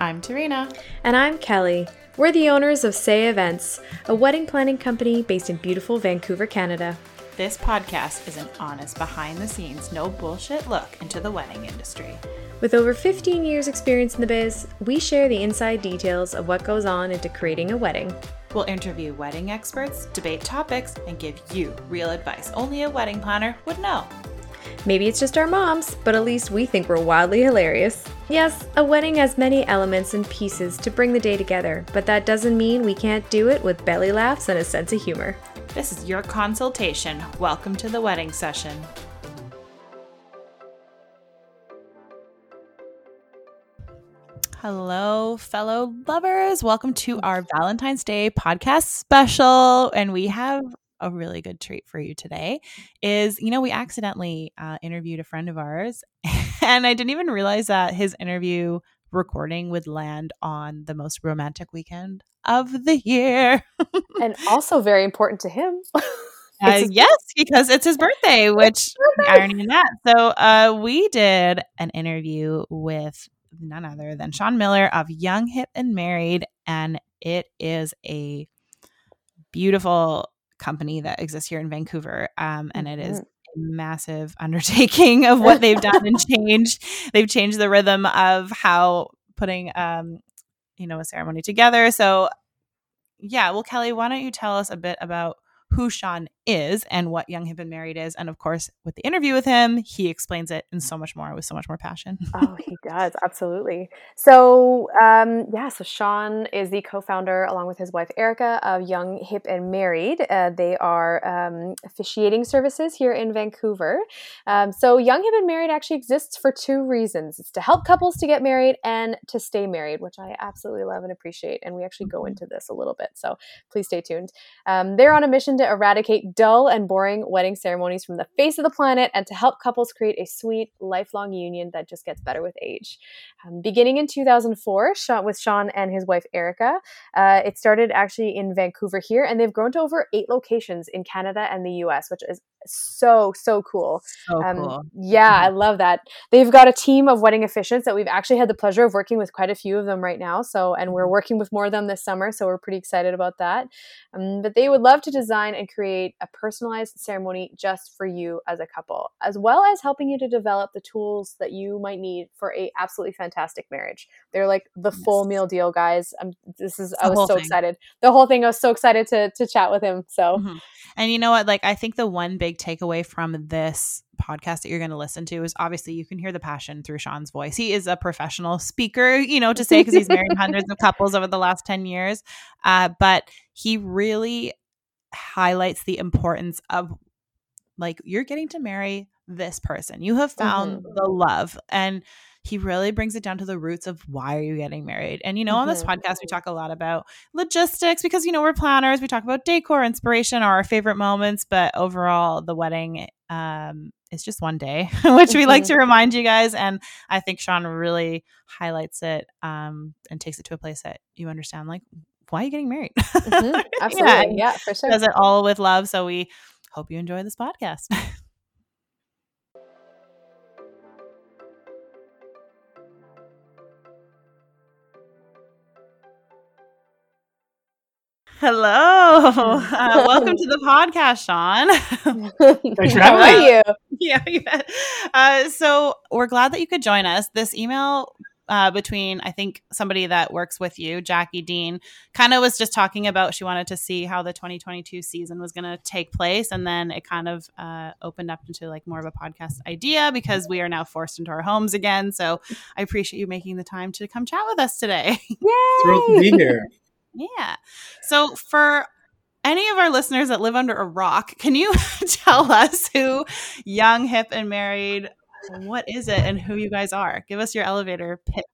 I'm Tarina. And I'm Kelly. We're the owners of Say Events, a wedding planning company based in beautiful Vancouver, Canada. This podcast is an honest, behind the scenes, no bullshit look into the wedding industry. With over 15 years' experience in the biz, we share the inside details of what goes on into creating a wedding. We'll interview wedding experts, debate topics, and give you real advice only a wedding planner would know. Maybe it's just our moms, but at least we think we're wildly hilarious. Yes, a wedding has many elements and pieces to bring the day together, but that doesn't mean we can't do it with belly laughs and a sense of humor. This is your consultation. Welcome to the wedding session. Hello, fellow lovers. Welcome to our Valentine's Day podcast special. And we have a really good treat for you today is you know we accidentally uh, interviewed a friend of ours and i didn't even realize that his interview recording would land on the most romantic weekend of the year and also very important to him uh, yes because it's his birthday which irony in that so uh, we did an interview with none other than shawn miller of young hip and married and it is a beautiful company that exists here in Vancouver. Um, and it is mm-hmm. Massive undertaking of what they've done and changed. They've changed the rhythm of how putting, um, you know, a ceremony together. So, yeah. Well, Kelly, why don't you tell us a bit about who Shawn is and what Young Hip and Married is. And of course, with the interview with him, he explains it and so much more with so much more passion. oh, he does. Absolutely. So, um, yeah, so Shawn is the co founder, along with his wife Erica, of Young Hip and Married. Uh, they are um, officiating services here in Vancouver. Um, so, Young Hip and Married actually exists for two reasons it's to help couples to get married and to stay married, which I absolutely love and appreciate. And we actually go mm-hmm. into this a little bit. So, please stay tuned. Um, they're on a mission to eradicate dull and boring wedding ceremonies from the face of the planet and to help couples create a sweet, lifelong union that just gets better with age. Um, beginning in 2004, Shawn, with Shawn and his wife Erica, uh, it started actually in Vancouver here, and they've grown to over eight locations in Canada and the US, which is so so cool. So um, cool. Yeah, I love that. They've got a team of wedding officiants that we've actually had the pleasure of working with quite a few of them right now. So, and we're mm-hmm. working with more of them this summer. So we're pretty excited about that. Um, but they would love to design and create a personalized ceremony just for you as a couple, as well as helping you to develop the tools that you might need for a absolutely fantastic marriage. They're like the yes. full meal deal, guys. Um, this is I was so thing. excited. The whole thing. I was so excited to to chat with him. So, mm-hmm. and you know what? Like I think the one big takeaway from this podcast that you're going to listen to is obviously you can hear the passion through Shawn's voice. He is a professional speaker, you know, to say because he's married hundreds of couples over the last 10 years. Uh, but he really highlights the importance of like you're getting to marry this person. You have found mm-hmm. the love and he really brings it down to the roots of why are you getting married and you know mm-hmm. on this mm-hmm. podcast we talk a lot about logistics because you know we're planners we talk about decor inspiration our favorite moments but overall the wedding um, is just one day which we like to mm-hmm. remind you guys and i think shawn really highlights it um, and takes it to a place that you understand like why are you getting married mm-hmm. absolutely yeah, yeah for sure does it all with love so we hope you enjoy this podcast Hello. Uh, welcome to the podcast, Shawn. Thanks for having me. you? Yeah. Uh, so we're glad that you could join us. This email uh, between, I think, somebody that works with you, Jackie Dean, kind of was just talking about she wanted to see how the 2022 season was going to take place. And then it kind of uh, opened up into like more of a podcast idea because we are now forced into our homes again. So I appreciate you making the time to come chat with us today. Yay! Thrilled to be here. Yeah. So for any of our listeners that live under a rock, can you tell us who Young, Hip, and Married, what is it, and who you guys are? Give us your elevator pick.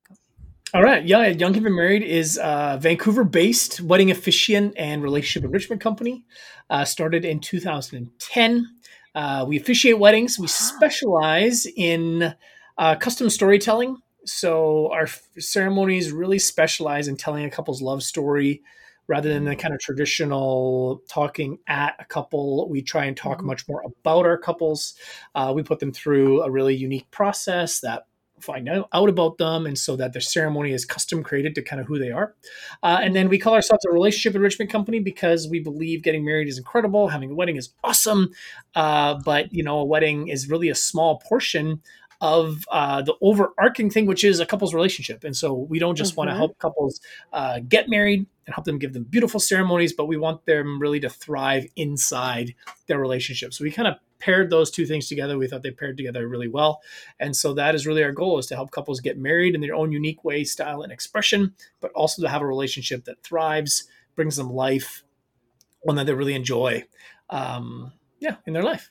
All right. Yeah. Young, Hip, and Married is a Vancouver based wedding officiant and relationship enrichment company. Uh, started in 2010. Uh, we officiate weddings. We specialize in uh, custom storytelling so our ceremonies really specialize in telling a couple's love story rather than the mm-hmm. kind of traditional talking at a couple. We try and talk mm-hmm. much more about our couples. Uh, we put them through a really unique process that find out, out about them and so that their ceremony is custom created to kind of who they are. Uh, and then we call ourselves a relationship enrichment company because we believe getting married is incredible, having a wedding is awesome, uh, but you know a wedding is really a small portion of uh, the overarching thing, which is a couple's relationship. And so we don't just mm-hmm. want to help couples uh, get married and help them give them beautiful ceremonies, but we want them really to thrive inside their relationship. So we kind of paired those two things together. We thought they paired together really well. And so that is really our goal is to help couples get married in their own unique way, style, and expression, but also to have a relationship that thrives, brings them life, one that they really enjoy. Um, yeah, in their life.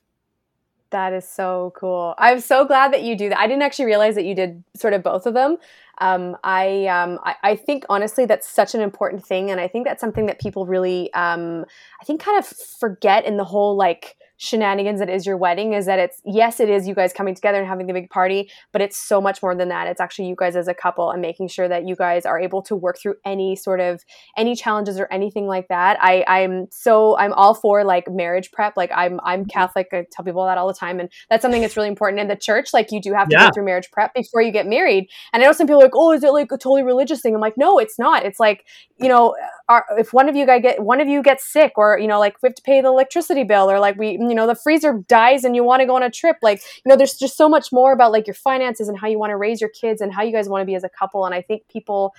That is so cool. I'm so glad that you do that. I didn't actually realize that you did sort of both of them. Um, I, um, I, I think honestly that's such an important thing, and I think that's something that people really, um, I think, kind of forget in the whole like shenanigans that is your wedding is that it's yes it is you guys coming together and having the big party but it's so much more than that. It's actually you guys as a couple and making sure that you guys are able to work through any sort of any challenges or anything like that. I i'm so i'm all for like marriage prep. Like i'm i'm mm-hmm. catholic. I tell people that all the time and that's something that's really important in the church. Like you do have to yeah. go through marriage prep before you get married. And i know some people are like oh is it like a totally religious thing? I'm like no it's not. It's like you know are, if one of you guys get one of you gets sick or you know like we have to pay the electricity bill or like we you know the freezer dies and you want to go on a trip like you know there's just so much more about like your finances and how you want to raise your kids and how you guys want to be as a couple. And i think people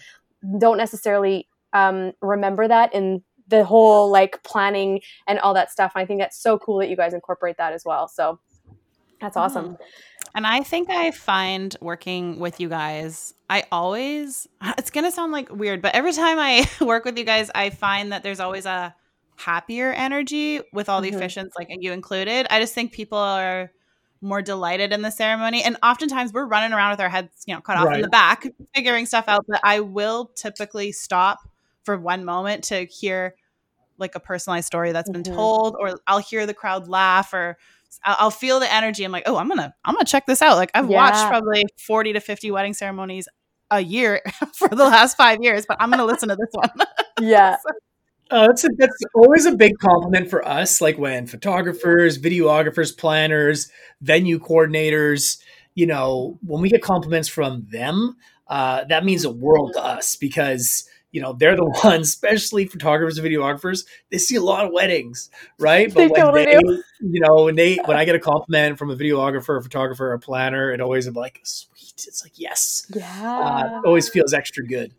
don't necessarily um, remember that in the whole like planning and all that stuff. And i think that's so cool that you guys incorporate that as well. So that's awesome. mm. And I think I find working with you guys, I always, it's going to sound like weird, but every time I work with you guys, I find that there's always a happier energy with all the mm-hmm. officiants, like you included. I just think people are more delighted in the ceremony. And oftentimes we're running around with our heads, you know, cut off right. in the back, figuring stuff out. But I will typically stop for one moment to hear like a personalized story that's been mm-hmm. told, or I'll hear the crowd laugh or I'll, feel the energy. I'm like, oh, I'm gonna, I'm gonna check this out. Like I've yeah. watched probably 40 to 50 wedding ceremonies a year for the last five years, but I'm gonna listen to this one. yeah. so, uh, that's, a, that's always a big compliment for us. Like when photographers, videographers, planners, venue coordinators, you know, when we get compliments from them, uh, that means a world to us because you know they're the ones, especially photographers and videographers. They see a lot of weddings, right? But they when totally they, do. you know, when they when I get a compliment from a videographer, a photographer, a planner, it always is like sweet. It's like yes, yeah, uh, always feels extra good.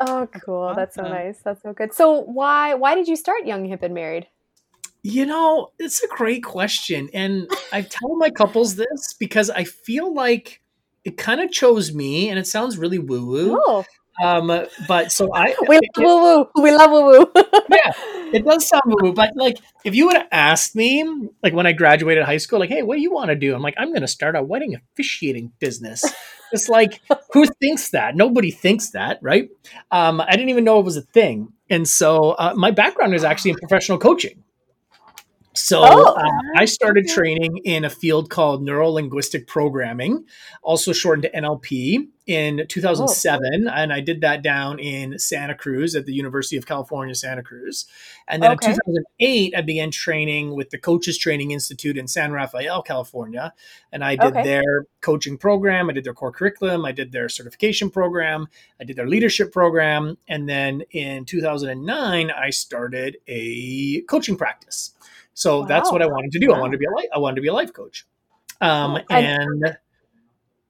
Oh, cool. That's so nice. That's so good. So why why did you start Young Hip and Married? You know, it's a great question. And I tell my couples this because I feel like it kind of chose me and it sounds really woo woo. Oh. Um, but so I we love woo woo. We love woo woo. yeah, it does sound woo woo. But like, if you would have asked me, like when I graduated high school, like, hey, what do you want to do? I'm like, I'm going to start a wedding officiating business. It's like, who thinks that? Nobody thinks that, right? Um, I didn't even know it was a thing. And so uh, my background is actually in professional coaching. So oh. uh, I started training in a field called neuro linguistic programming, also shortened to NLP, in 2007. Oh. And I did that down in Santa Cruz at the University of California, Santa Cruz. And then okay. in 2008, I began training with the Coaches Training Institute in San Rafael, California. And I did okay. their coaching program, I did their core curriculum, I did their certification program, I did their leadership program. And then in 2009, I started a coaching practice. So wow. that's what I wanted to do. Wow. I wanted to be a life, I wanted to be a life coach. Um, and, and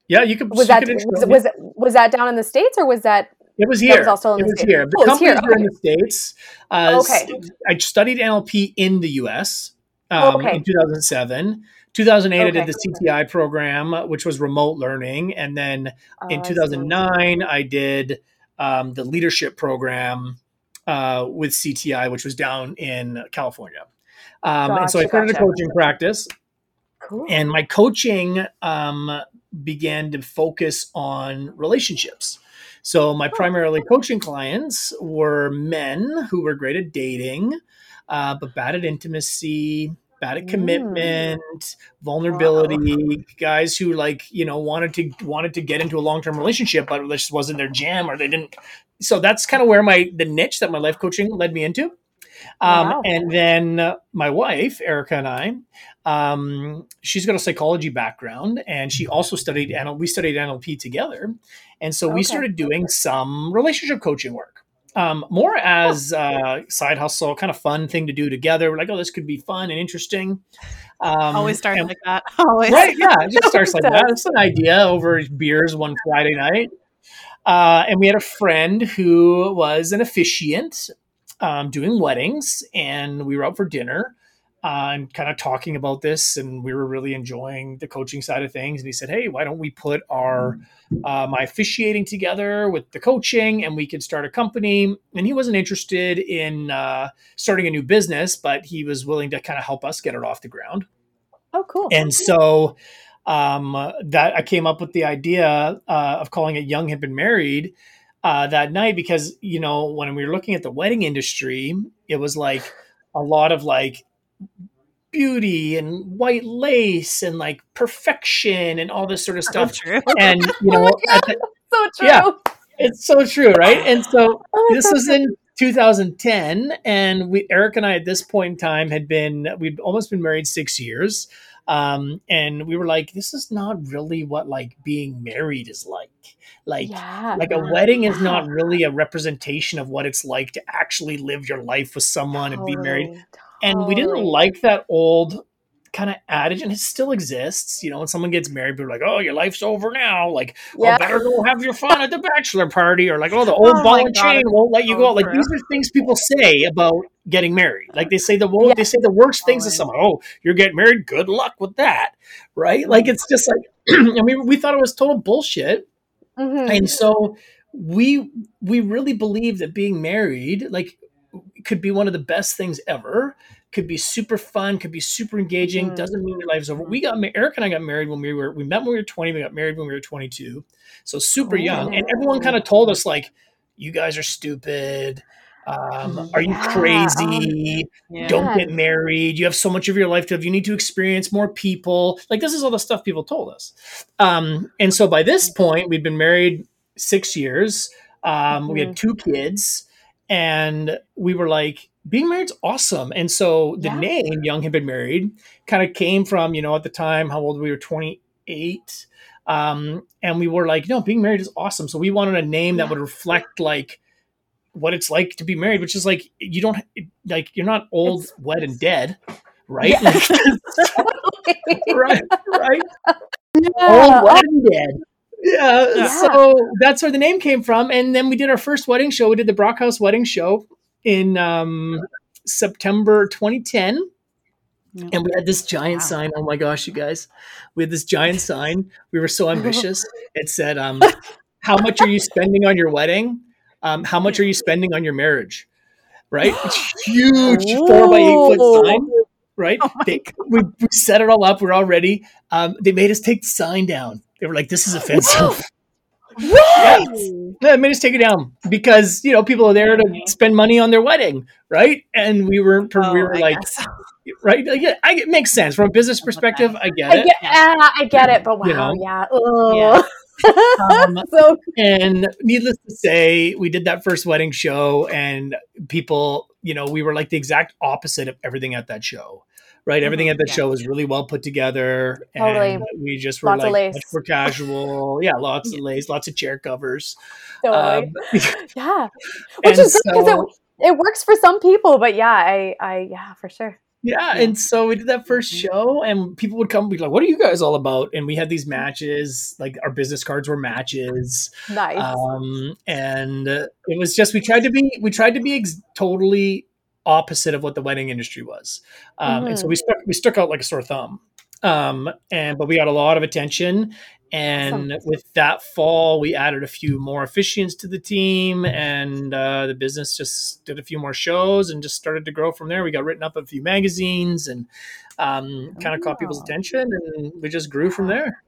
yeah, you could. Was you that could was, was, was that down in the states or was that? It was here. That was also in it the was States. here. The oh, companies here. in the states. Uh, okay. I studied NLP in the U.S. Um, okay. in 2007. 2008, okay. I did the CTI program, which was remote learning, and then oh, in 2009, I, I did um, the leadership program uh, with CTI, which was down in California. Um, gotcha, and so I started gotcha. a coaching practice. Cool. And my coaching um, began to focus on relationships. So my primarily coaching clients were men who were great at dating, uh, but bad at intimacy, bad at commitment, mm. vulnerability, wow. guys who like, you know, wanted to wanted to get into a long-term relationship, but this wasn't their jam or they didn't. So that's kind of where my the niche that my life coaching led me into. Um, Wow. And then uh, my wife, Erica, and I, um, she's got a psychology background, and she also studied NL. We studied NLP together, and so we started doing some relationship coaching work. Um, more as a side hustle, kind of fun thing to do together. We're like, oh, this could be fun and interesting. Um, Always starts and- like that. Always. right yeah it just starts like that it's an idea over beers one friday night uh, and we had a friend who was an officiant um, doing weddings and we were out for dinner. Uh, and kind of talking about this and we were really enjoying the coaching side of things and he said hey why don't we put our uh, my officiating together with the coaching and we could start a company. And he wasn't interested in uh, starting a new business but he was willing to kind of help us get it off the ground. Oh, cool. and so um, that I came up with the idea uh, of calling it Young Hip and Married uh, that night because you know when we were looking at the wedding industry, it was like a lot of like beauty and white lace and like perfection and all this sort of stuff. And you know, at the- so true. yeah. it's so true, right? And so Oh, this so was in 2010 and we eric and i at this point in time had been we'd almost been married six years um, and we were like this is not really what like being married is like like yeah. like a wedding is Yeah. not really a representation of what it's like to actually live your life with someone and be married. Totally, and we didn't like that old kind of adage and it still exists you know when someone gets married people are like oh your life's over now. Like oh, well better go have your fun at the bachelor party or like oh the old Oh ball and chain won't let you go. Like these are things people say about getting married. Like they say the wo- Yeah. they say the worst things to someone oh you're getting married good luck with that right? Like it's just like i mean we thought it was total bullshit Mhm. and so we we really believe that being married like could be one of the best things ever. Could be super fun could be super engaging Mhm. doesn't mean your life's over. We got eric and i got married when we were we met when we were 20 we got married when we were 22 so super young. And everyone kind of told us like you guys are stupid um, are you Yeah, crazy? Yeah. don't get married. You have so much of your life to have. You need to experience more people. Like this is all the stuff people told us. Um, and so by this point we'd been married six years. Um, we had two kids and we were like being married's awesome. And so the Yeah. name young hip and married kind of came from you know at the time how old we were 28 um, and we were like no being married is awesome. So we wanted a name that would reflect like what it's like to be married which is like you don't like you're not old It's- wed and dead right Yeah. Right right Yeah. old wed and dead yeah, Yeah. so that's where the name came from and then we did our first wedding show we did the brockhouse wedding show in um, september 2010 Yeah. and we had this giant Wow. sign oh my gosh you guys we had this giant sign we were so ambitious it said um, how much are you spending on your wedding um, how much are you spending on your marriage right It's huge four by eight foot sign right Oh they, we, we set it all up we're all ready um, they made us take the sign down they were like this is offensive What? yeah, made us take it down because you know people are there to spend money on their wedding, right? And we were Oh, we were I like, guess. right? Like, yeah, I, it makes sense from a business perspective. I get I it. get, ah, I get it, but wow, You know? yeah. Yeah. Um, so and needless to say, we did that first wedding show, and people, you know, we were like the exact opposite of everything at that show. Right, everything at that Yeah. show was really well put together, Totally. and we just were Lots like much more casual. Yeah, lots of lace, lots of chair covers. totally. Um, yeah. Which is good because so- it, it works for some people, but yeah, I, I, yeah, for sure. Yeah, and so we did that first Mm-hmm. show, and people would come, be like, "What are you guys all about?" And we had these matches, like our business cards were matches, Nice. um, and uh, it was just we tried to be we tried to be ex- totally opposite of what the wedding industry was, um, and so Mhm. we stuck we stuck out like a sore thumb, um, and but we got a lot of attention. And with that fall, we added a few more officiants to the team, and uh, the business just did a few more shows and just started to grow from there. We got written up a few magazines and um, kind of caught people's attention, and we just grew from there.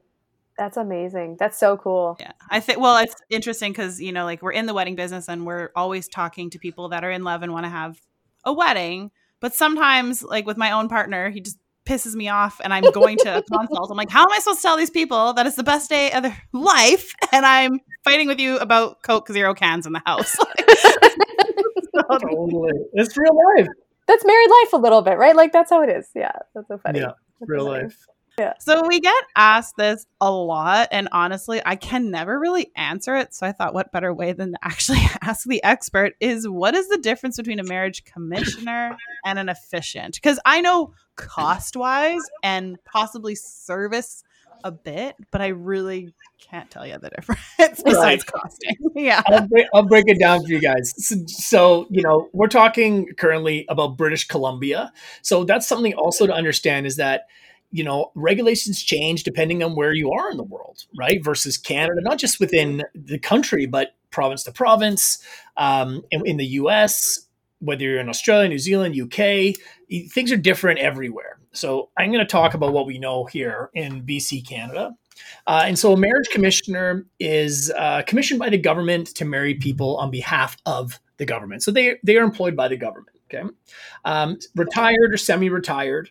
That's amazing. That's so cool. Yeah. I think, well, it's interesting because, you know, like we're in the wedding business and we're always talking to people that are in love and want to have a wedding. But sometimes, like with my own partner, he just pisses me off and I'm going to a consult. I'm like, how am I supposed to tell these people that it's the best day of their life? And I'm fighting with you about Coke Zero cans in the house. totally. It's real life. That's married life a little bit, right? Like that's how it is. Yeah, that's so funny. Yeah, That's real so funny. life. So we get asked this a lot, and honestly, I can never really answer it. So I thought, what better way than to actually ask the expert is what is the difference between a marriage commissioner and an officiant? Because I know cost wise and possibly service a bit, but I really can't tell you the difference besides costing. Yeah. I'll break, I'll break it down for you guys. So, so, you know, we're talking currently about British Columbia. So that's something also to understand is that, you know, regulations change depending on where you are in the world, right? Versus Canada, not just within the country, but province to province. Um, in, in the US, whether you're in Australia, New Zealand, UK, things are different everywhere. So I'm going to talk about what we know here in BC, Canada. Uh, and so a marriage commissioner is uh, commissioned by the government to marry people on behalf of the government. So they, they are employed by the government. Okay. Um, retired or semi retired.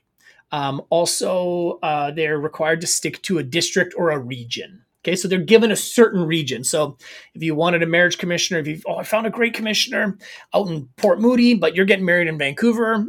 Um, also, uh, they're required to stick to a district or a region. Okay, so they're given a certain region. So if you wanted a marriage commissioner, if you oh I found a great commissioner out in Port Moody, but you're getting married in Vancouver,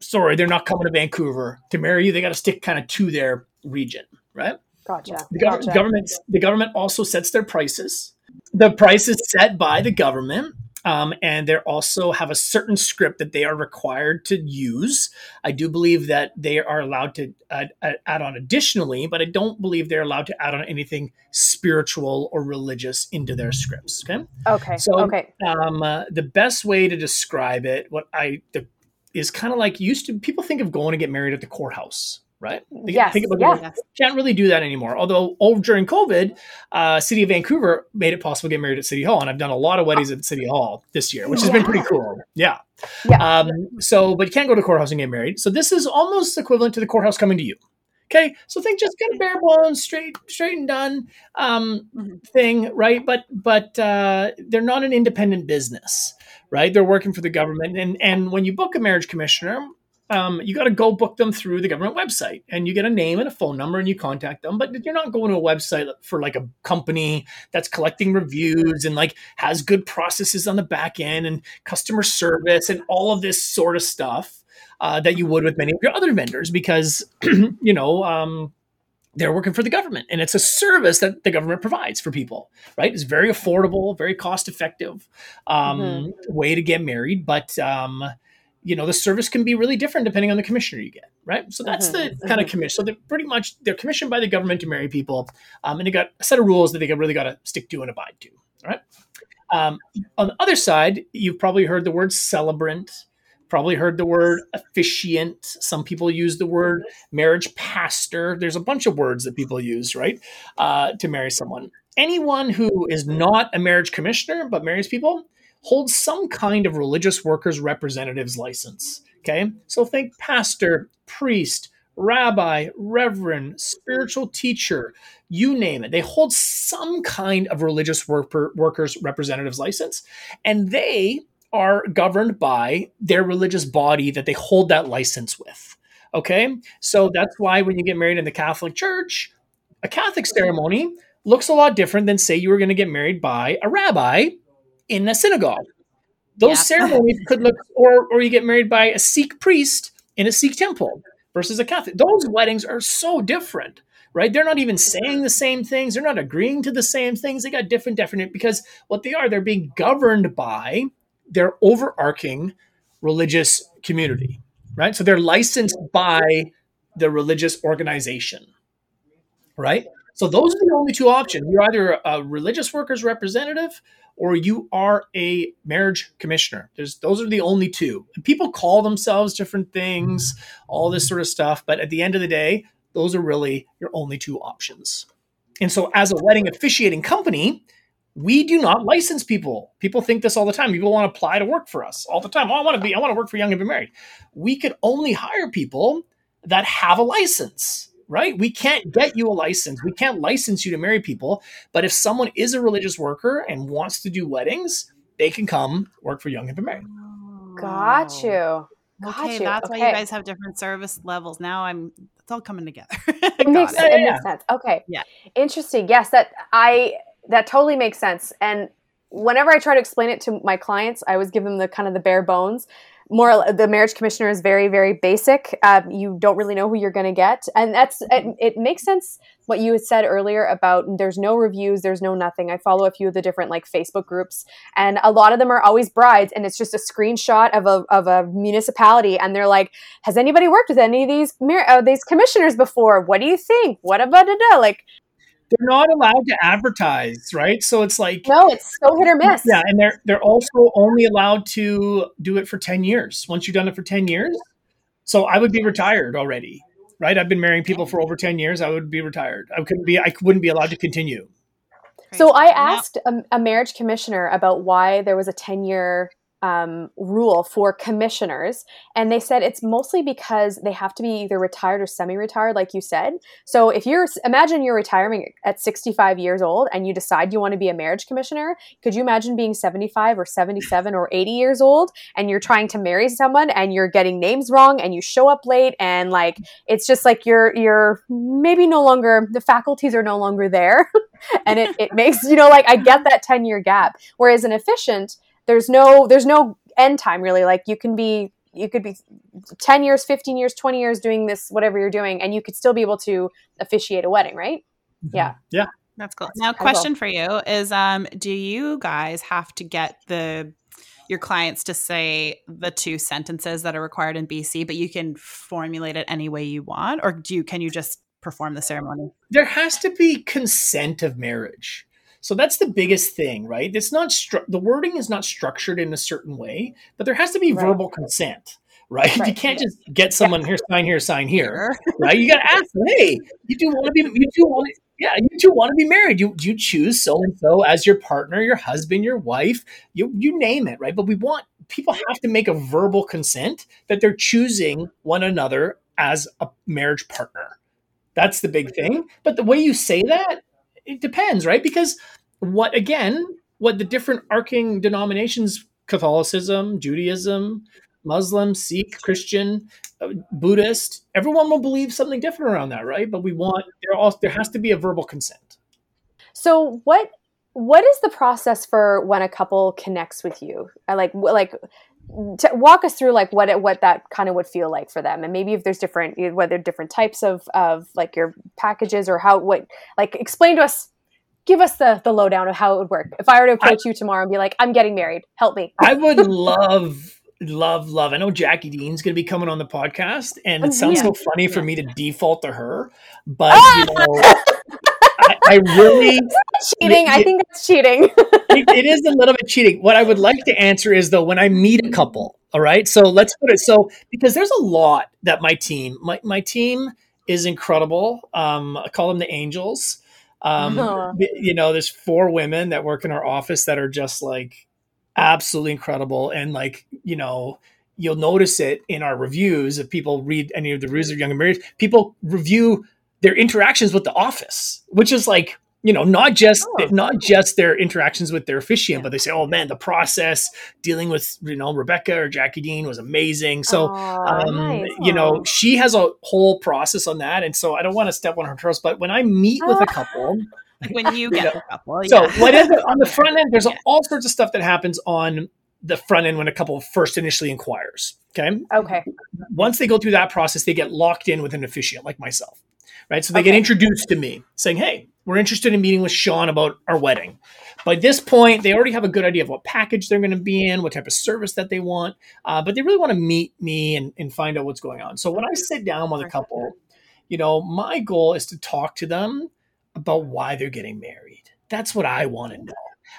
sorry, they're not coming to Vancouver to marry you. They got to stick kind of to their region, right? Gotcha. The gotcha. government the government also sets their prices. The price is set by the government. Um, and they also have a certain script that they are required to use. I do believe that they are allowed to add, on additionally, but I don't believe they're allowed to add on anything spiritual or religious into their scripts. Okay. Okay. So, okay. Um, uh, the best way to describe it, what I the, is kind of like used to people think of going to get married at the courthouse, right? They Yes, think about yeah. Yes. can't really do that anymore. Although over during COVID, uh, City of Vancouver made it possible to get married at City Hall, and I've done a lot of weddings at City Hall this year, which has been pretty cool. Yeah. Yeah. Um, so, but you can't go to courthouse and get married. So this is almost equivalent to the courthouse coming to you. Okay, so think just kind of bare bones, straight, straight and done um, Mhm. thing, right? But but uh, they're not an independent business, right? They're working for the government, and and when you book a marriage commissioner, um, you got to go book them through the government website and you get a name and a phone number and you contact them but you're not going to a website for like a company that's collecting reviews and like has good processes on the back end and customer service and all of this sort of stuff uh, that you would with many of your other vendors because you know um, they're working for the government and it's a service that the government provides for people right it's very affordable very cost effective um, Mhm. way to get married but um, you know the service can be really different depending on the commissioner you get right? So that's Mhm, the kind of commission so they're pretty much they're commissioned by the government to marry people um, and they got a set of rules that they really got to stick to and abide to all right? Um, on the other side you've probably heard the word celebrant probably heard the word officiant some people use the word marriage pastor there's a bunch of words that people use right uh, to marry someone. Anyone who is not a marriage commissioner but marries people holds some kind of religious workers representatives license. Okay, so think pastor, priest, rabbi, reverend, spiritual teacher, you name it. They hold some kind of religious worker, workers representatives license, and they are governed by their religious body that they hold that license with. Okay, so that's why when you get married in the Catholic Church, a Catholic ceremony looks a lot different than say you were going to get married by a rabbi in a synagogue. Those ceremonies could look, or or you get married by a Sikh priest in a Sikh temple versus a Catholic. Those weddings are so different, right? They're not even saying the same things. They're not agreeing to the same things. They got different, different because what they are, they're being governed by their overarching religious community, right? So they're licensed by the religious organization, right? So those are the only two options. You're either a religious workers representative or you are a marriage commissioner. There's those are the only two. And people call themselves different things, all this sort of stuff, but at the end of the day, those are really your only two options. And so as a wedding officiating company, we do not license people. People think this all the time. People want to apply to work for us all the time. Oh, I want to be I want to work for Young and Be Married. We could only hire people that have a license right? We can't get you a license. We can't license you to marry people. But if someone is a religious worker and wants to do weddings, they can come work for Young and Be Married. Got you. Got Okay, you. that's why you guys have different service levels. Now I'm it's all coming together. It makes, Got it it. Yeah, makes sense. Okay. Yeah. Interesting. Yes, that I that totally makes sense. And whenever I try to explain it to my clients, I always give them the kind of the bare bones. More, the marriage commissioner is very, very basic. Um, you don't really know who you're going to get, and that's it, it. Makes sense what you had said earlier about there's no reviews, there's no nothing. I follow a few of the different like Facebook groups, and a lot of them are always brides, and it's just a screenshot of a of a municipality, and they're like, "Has anybody worked with any of these uh, these commissioners before? What do you think? What about it?" Like they're not allowed to advertise, right? So it's like no, it's so hit or miss. Yeah, and they're they're also only allowed to do it for ten years. Once you've done it for ten years, so I would be retired already, right? I've been marrying people for over ten years. I would be retired. I couldn't be. I wouldn't be allowed to continue. So I asked a, a marriage commissioner about why there was a ten year um, rule for commissioners. And they said it's mostly because they have to be either retired or semi retired, like you said. So if you're, imagine you're retiring at 65 years old and you decide you want to be a marriage commissioner. Could you imagine being 75 or 77 or 80 years old and you're trying to marry someone and you're getting names wrong and you show up late and like, it's just like you're, you're maybe no longer, the faculties are no longer there. and it, it makes, you know, like I get that 10 year gap. Whereas an officiant, there's no there's no end time really. Like you can be you could be 10 years 15 years 20 years doing this whatever you're doing and you could still be able to officiate a wedding right? Mm-hmm. yeah. Yeah. That's cool. Now question for you is um do you guys have to get the your clients to say the two sentences that are required in BC, but you can formulate it any way you want, or do you can you just perform the ceremony? There has to be consent of marriage. So that's the biggest thing, right? It's not stru- the wording is not structured in a certain way, but there has to be right. verbal consent, right? right? You can't just get someone yeah. here, sign here, sign here, right? You got to ask them, hey, you do want to be, you do want to, yeah, you do want to be married. You you choose so and so as your partner, your husband, your wife, you you name it, right? But we want people have to make a verbal consent that they're choosing one another as a marriage partner. That's the big thing. But the way you say that it depends, right? Because what again, what the different arcing denominations, Catholicism, Judaism, Muslim, Sikh, Christian, uh, Buddhist, everyone will believe something different around that, right? But we want there also there has to be a verbal consent. So what what is the process for when a couple connects with you? Like like walk us through like what it, what that kind of would feel like for them and maybe if there's different whether different types of of like your packages or how what like explain to us give us the the lowdown of how it would work. If i were to approach I, you tomorrow and be like i'm getting married help me. I would love love love. I know jackie dean's going to be coming on the podcast and oh, it sounds yeah. so funny for me to default to her but you ah! know I, really cheating. I think that's cheating. it, it is a little bit cheating. What I would like to answer is though, when I meet a couple, all right. So let's put it so because there's a lot that my team, my my team is incredible. Um, I call them the angels. Um, uh-huh. you know, there's four women that work in our office that are just like absolutely incredible, and like you know, you'll notice it in our reviews if people read any of the reviews of Young and Married. People review their interactions with the office, which is like you know not just oh. not just their interactions with their officiant, but they say, "Oh man, the process dealing with you know Rebecca or Jackie Dean was amazing." So oh, um, nice. you know she has a whole process on that, and so I don't want to step on her toes. But when I meet with a couple. when you get you know, a couple, yeah. so what is it on the front end? There's yeah. all sorts of stuff that happens on the front end when a couple first initially inquires. Okay. Okay. Once they go through that process, they get locked in with an officiant like myself right? So they okay. get introduced to me saying, hey, we're interested in meeting with Shawn about our wedding. By this point, they already have a good idea of what package they're going to be in, what type of service that they want, uh, but they really want to meet me and, and find out what's going on. So when I sit down with a couple, you know, my goal is to talk to them about why they're getting married. That's what I want to know.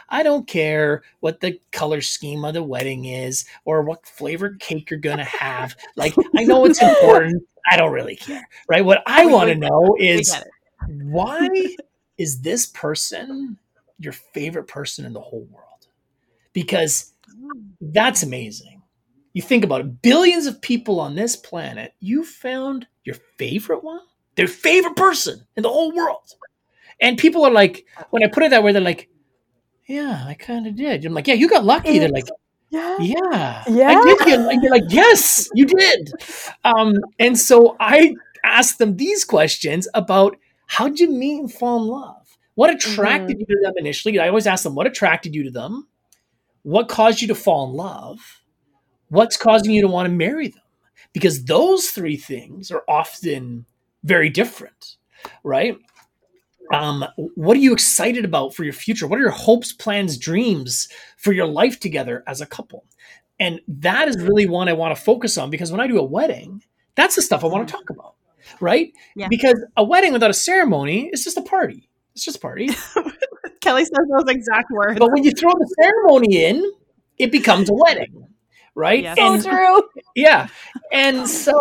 I don't care what the color scheme of the wedding is or what flavor cake you're going to have. Like, I know it's important. I don't really care, right? What I want to know is why is this person your favorite person in the whole world? Because that's amazing. You think about it, billions of people on this planet, you found your favorite one, their favorite person in the whole world. And people are like, when I put it that way, they're like, yeah, I kind of did. I'm like, yeah, you got lucky. They're like, yeah, yeah, yeah. I did. And you're like, yes, you did. Um, and so I asked them these questions about how'd you meet and fall in love? What attracted you to them initially? I always ask them, what attracted you to them? What caused you to fall in love? What's causing you to want to marry them? Because those three things are often very different, right? Um, what are you excited about for your future? What are your hopes, plans, dreams for your life together as a couple? And that is really one I want to focus on because when I do a wedding, that's the stuff I want to talk about, right? Yeah. Because a wedding without a ceremony is just a party. It's just a party. Kelly says those exact words. but when you throw the ceremony in, it becomes a wedding, right? Yes. So true. yeah, and so,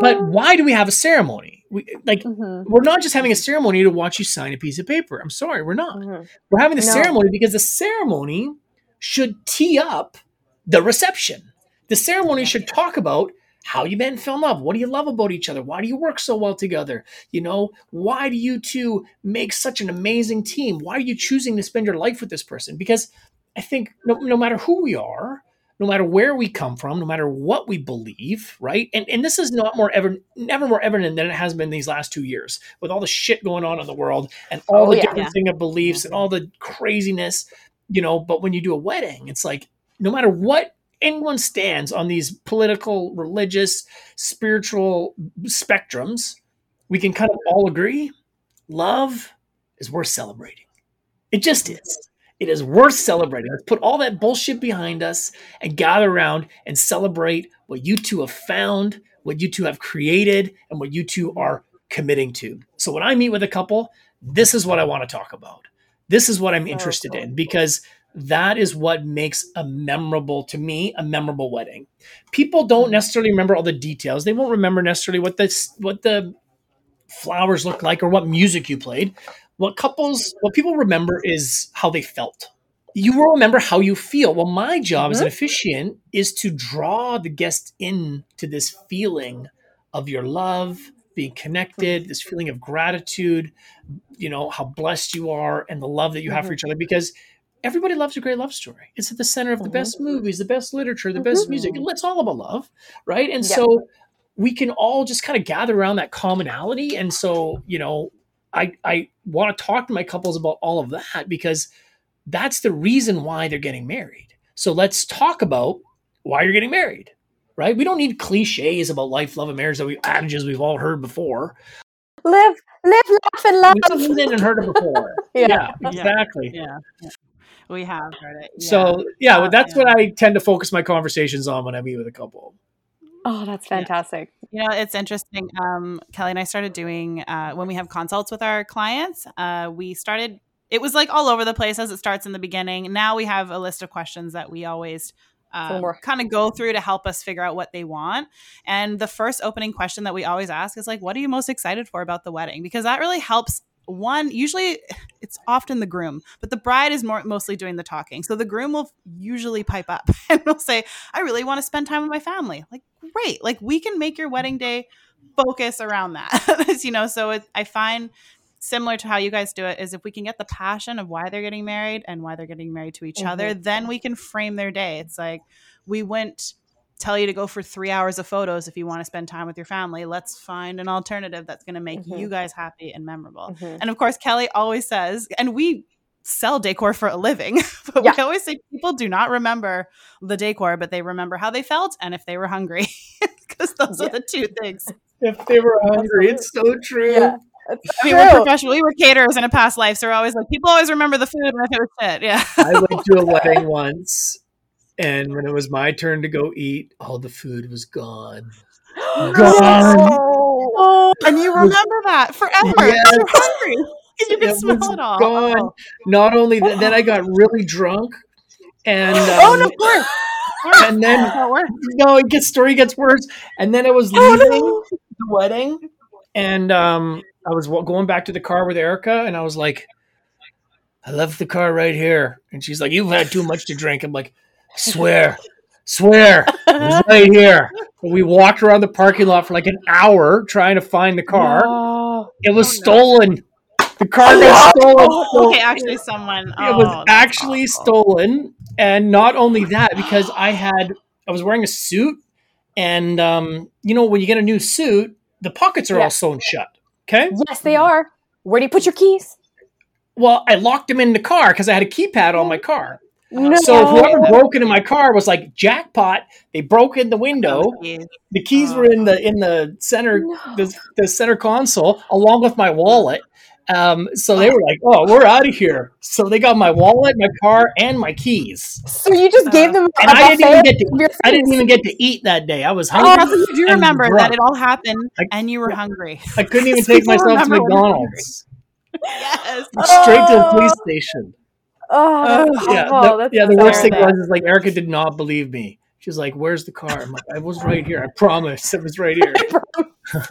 but why do we have a ceremony? We like Mhm. we're not just having a ceremony to watch you sign a piece of paper. I'm sorry, we're not. Mhm. We're having the No. ceremony because the ceremony should tee up the reception. The ceremony should talk about how you met and fell in love. What do you love about each other? Why do you work so well together? You know, why do you two make such an amazing team? Why are you choosing to spend your life with this person? Because I think no, no matter who we are, no matter where we come from, no matter what we believe, right? And and this is not more ever never more evident than it has been these last two years with all the shit going on in the world and all Oh, the yeah. different Yeah. thing of beliefs and mm-hmm. all the craziness, you know. But when you do a wedding, it's like no matter what anyone stands on these political, religious, spiritual spectrums, we can kind of all agree love is worth celebrating. It just mm-hmm. is. It is worth celebrating. Let's put all that bullshit behind us and gather around and celebrate what you two have found, what you two have created, and what you two are committing to. So when I meet with a couple, this is what I want to talk about. This is what I'm oh, interested in because that is what makes a memorable to me a memorable wedding. People don't mm. necessarily remember all the details. They won't remember necessarily what the what the flowers look like or what music you played. What couples, what people remember is how they felt. You will remember how you feel. Well, my job as an officiant is to draw the guest in to this feeling of your love, being connected, this feeling of gratitude, you know, how blessed you are and the love that you have for each other because everybody loves a great love story. It's at the center of the Mhm. best movies, the best literature, the best Mhm. music. It's all about love, right? And Yeah. so we can all just kind of gather around that commonality. And so, you know, I I want to talk to my couples about all of that because that's the reason why they're getting married. So let's talk about why you're getting married. Right? We don't need cliches about life, love, and marriage that we adages we've all heard before. Live, live, laugh, and love. We've seen it and heard it before. Yeah. yeah, exactly. yeah, yeah. we have heard it. Yeah. So yeah, Uh, well, that's yeah. what I tend to focus my conversations on when I meet with a couple. Oh, that's fantastic. You know, it's interesting. Um, Kelly and I started doing uh, when we have consults with our clients. Uh, we started. It was like all over the place as it starts in the beginning. Now we have a list of questions that we always um, kind of go through to help us figure out what they want. And the first opening question that we always ask is like, "What are you most excited for about the wedding?" Because that really helps. One, usually it's often the groom, but the bride is more mostly doing the talking. So the groom will usually pipe up and will say, I really want to spend time with my family. Like, great. Like, we can make your wedding day focus around that. you know, so it, I find similar to how you guys do it is if we can get the passion of why they're getting married and why they're getting married to each other, then we can frame their day. It's like, we wouldn't tell you to go for three hours of photos if you want to spend time with your family. Let's find an alternative that's going to make Mhm. you guys happy and memorable. Mhm. And of course, Kelly always says, and we sell decor for a living, but Yeah. we always say people do not remember the decor, but they remember how they felt and if they were hungry, because those Yeah. are the two things. If they were hungry, it's so true. Yeah. It's I mean, true. we're professional. We were caterers in a past life, so we're always like, people always remember the food and if it was shit. Yeah. I went to a wedding once, and when it was my turn to go eat, all the food was gone. Gone. Oh, And you remember that forever. Yes. You're hungry. you can It smell it all. gone. Not only that, then I got really drunk, and um, oh no, of course. and then no, it gets story gets worse. And then I was Oh, leaving no. the wedding, and um, I was going back to the car with Erica, and I was like, "I left the car right here," and she's like, "You've had too much to drink." I'm like, "Swear, swear, right here." We walked around the parking lot for like an hour trying to find the car. No. It was Oh, no. stolen. The car was stolen. So Okay, actually, someone. it oh, was actually awful. stolen and not only that because i had i was wearing a suit and um, you know when you get a new suit the pockets are Yeah. all sewn shut okay Yes, they are. Where do you put your keys? well, I locked him in the car because I had a keypad on my car. No. So whoever broke into my car was like jackpot. They broke in the window. The keys were in the in the center No. the, the center console along with my wallet. Um, so they were like, "Oh, we're out of here." So they got my wallet, my car, and my keys. So you just gave them a And I didn't even get to. of your I didn't even get to eat that day. I was Oh, hungry. you do remember drunk. that it all happened I- and you were hungry. I couldn't even So take myself to remember when you're McDonald's. yes. Straight to the Oh. police station. Oh, that's Oh, Yeah, awful. the, That's yeah. The worst thing was is like Erica did not believe me. She's like, "Where's the car?" I'm like, "I was right here. I promise, it was right here."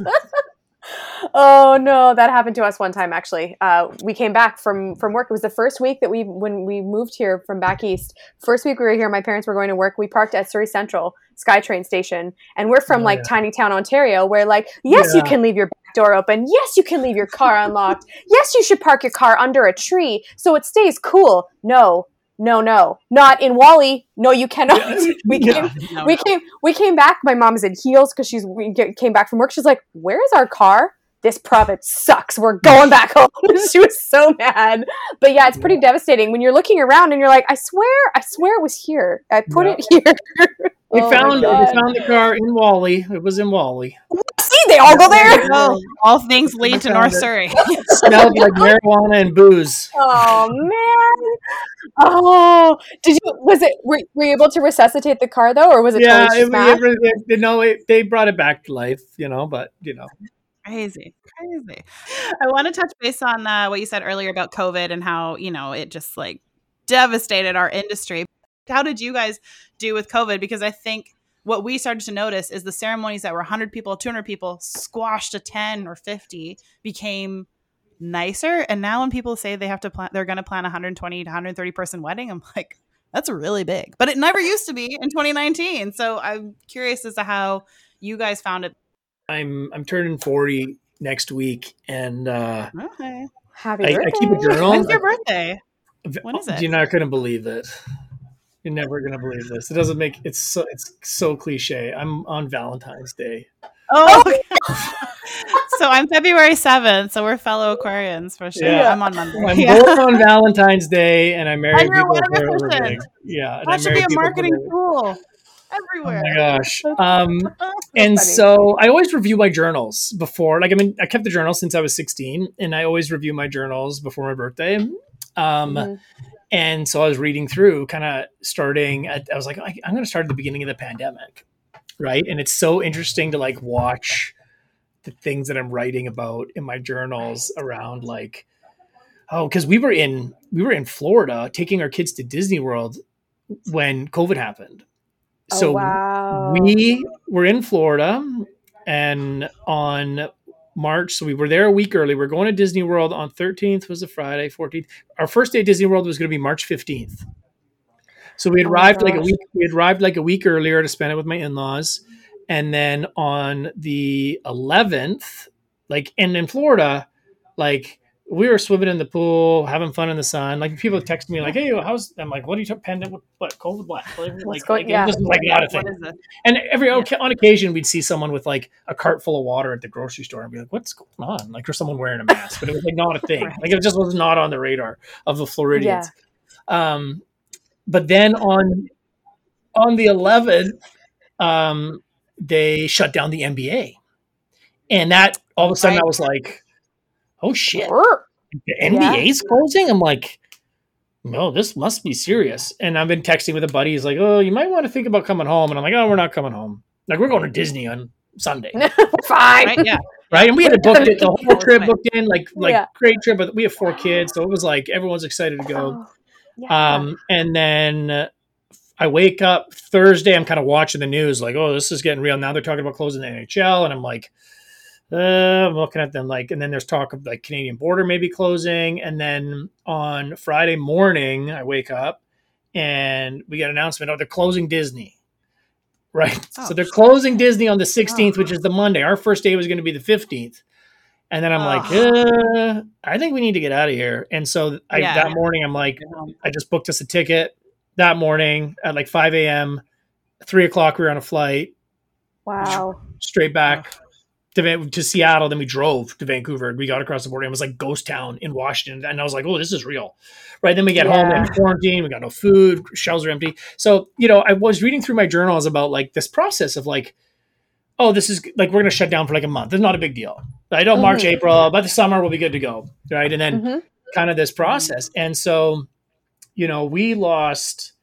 oh no, that happened to us one time actually. Uh, we came back from from work. It was the first week that we when we moved here from back east. First week we were here, my parents were going to work. We parked at Surrey Central SkyTrain station, and we're from Oh, like yeah. tiny town Ontario, where like yes, you can leave your back door open. Yes, you can leave your car unlocked. yes, you should park your car under a tree so it stays cool. No. No, no, not in Whalley. No, you cannot. we came, Yeah. No, we no. came we came back my mom's in heels because she's we came back from work she's like where's our car this province sucks we're going back home she was so mad but yeah it's pretty devastating when you're looking around and you're like i swear i swear it was here i put Yeah. it here We Oh found we found the car in Whalley. It was in Whalley. see they all go there Oh, all things lead to found North it. Surrey. Smelled like marijuana and booze. oh man oh did you was it were, were you able to resuscitate the car though or was it Yeah, totally it, smashed? it, it, it- no, it, they brought it back to life, you know. But you know, Crazy, crazy. I want to touch base on uh, what you said earlier about COVID and how you know it just like devastated our industry. How did you guys do with COVID? Because I think what we started to notice is the ceremonies that were 100 people, 200 people, squashed to 10 or 50 became nicer. And now when people say they have to plan, they're going to plan a 120 to 130 person wedding, I'm like, that's really big. But it never used to be in 2019. So I'm curious as to how you guys found it. I'm I'm turning forty next week, and uh, Okay. happy I, I birthday keep a journal. When's your birthday? When is it? You're not gonna believe it. You're never gonna believe this. It doesn't make it's so it's so cliche. I'm on Valentine's Day. Oh, so I'm February 7th. So we're fellow Aquarians for sure. Yeah. I'm on Monday. I'm Yeah. born on Valentine's Day, and I marry And you're a people for a living. officiant. Yeah, That should be a marketing living. Tool Oh everywhere. my gosh. Um, and funny. so I always review my journals before. Like I mean, I kept the journal since I was 16, and I always review my journals before my birthday. Um, Mhm. And so I was reading through, kind of starting. At, I was like, I, I'm going to start at the beginning of the pandemic, right? And it's so interesting to like watch the things that I'm writing about in my journals around like, oh, because we were in we were in Florida taking our kids to Disney World when COVID happened. Oh, So wow. we were in Florida and on March, so we were there a week early. We are going to Disney World on 13th was a Friday, 14th. Our first day at Disney World was going to be March 15th. So we Oh arrived like a week. We arrived like a week earlier to spend it with my in-laws, and then on the 11th, like and in Florida, like we were swimming in the pool, having fun in the sun. Like people text me like, "Hey, how's?" I'm like, "What are you talking? Pandemic? What? cold? What?" Like, like, going- like, yeah. it was like not a thing. What is it? And every Yeah. on occasion, we'd see someone with like a cart full of water at the grocery store and be like, "What's going on?" Like, or someone wearing a mask, but it was like not a thing. Right. Like, it just was not on the radar of the Floridians. Um, but then on on the 11th, um, they shut down the NBA, and that all of a sudden I was like, "Oh shit!" Brr. the NBA's closing. I'm like, no, this must be serious. And I've been texting with a buddy. He's like, oh, you might want to think about coming home. And I'm like, oh, we're not coming home. Like, we're going to Disney on Sunday, fine. Right? Yeah. right? And we had to book it, the whole trip booked in, like, like Yeah. great trip. But we have four kids, so it was like everyone's excited to go. Oh, yeah. Um, and then uh, I wake up Thursday. I'm kind of watching the news, like, oh, this is getting real. Now they're talking about closing the NHL, and I'm like, uh, I'm looking at them like, and then there's talk of like Canadian border maybe closing, and then on Friday morning I wake up and we get an announcement, oh, they're closing Disney. Right, Oh, so they're closing Disney on the 16th, Oh. which is the Monday. Our first day was going to be the 15th, and then I'm like, Oh. uh, I think we need to get out of here. And so I, Yeah. that morning, I'm like, I just booked us a ticket that morning at like 5 a.m. Three o'clock, we were on a flight wow. straight back to, to Seattle. Then we drove to Vancouver. We got across the border. It was like ghost town in Washington, and I was like, "Oh, this is real." Right. Then we get home Yeah. and quarantine. We got no food. Shelves are empty. So you know, I was reading through my journals about like this process of like, oh, this is like we're going to shut down for like a month. It's not a big deal. I know March, Mhm. April, by the summer we'll be good to go. Right. And then Mhm. kind of this process. And so, you know, we lost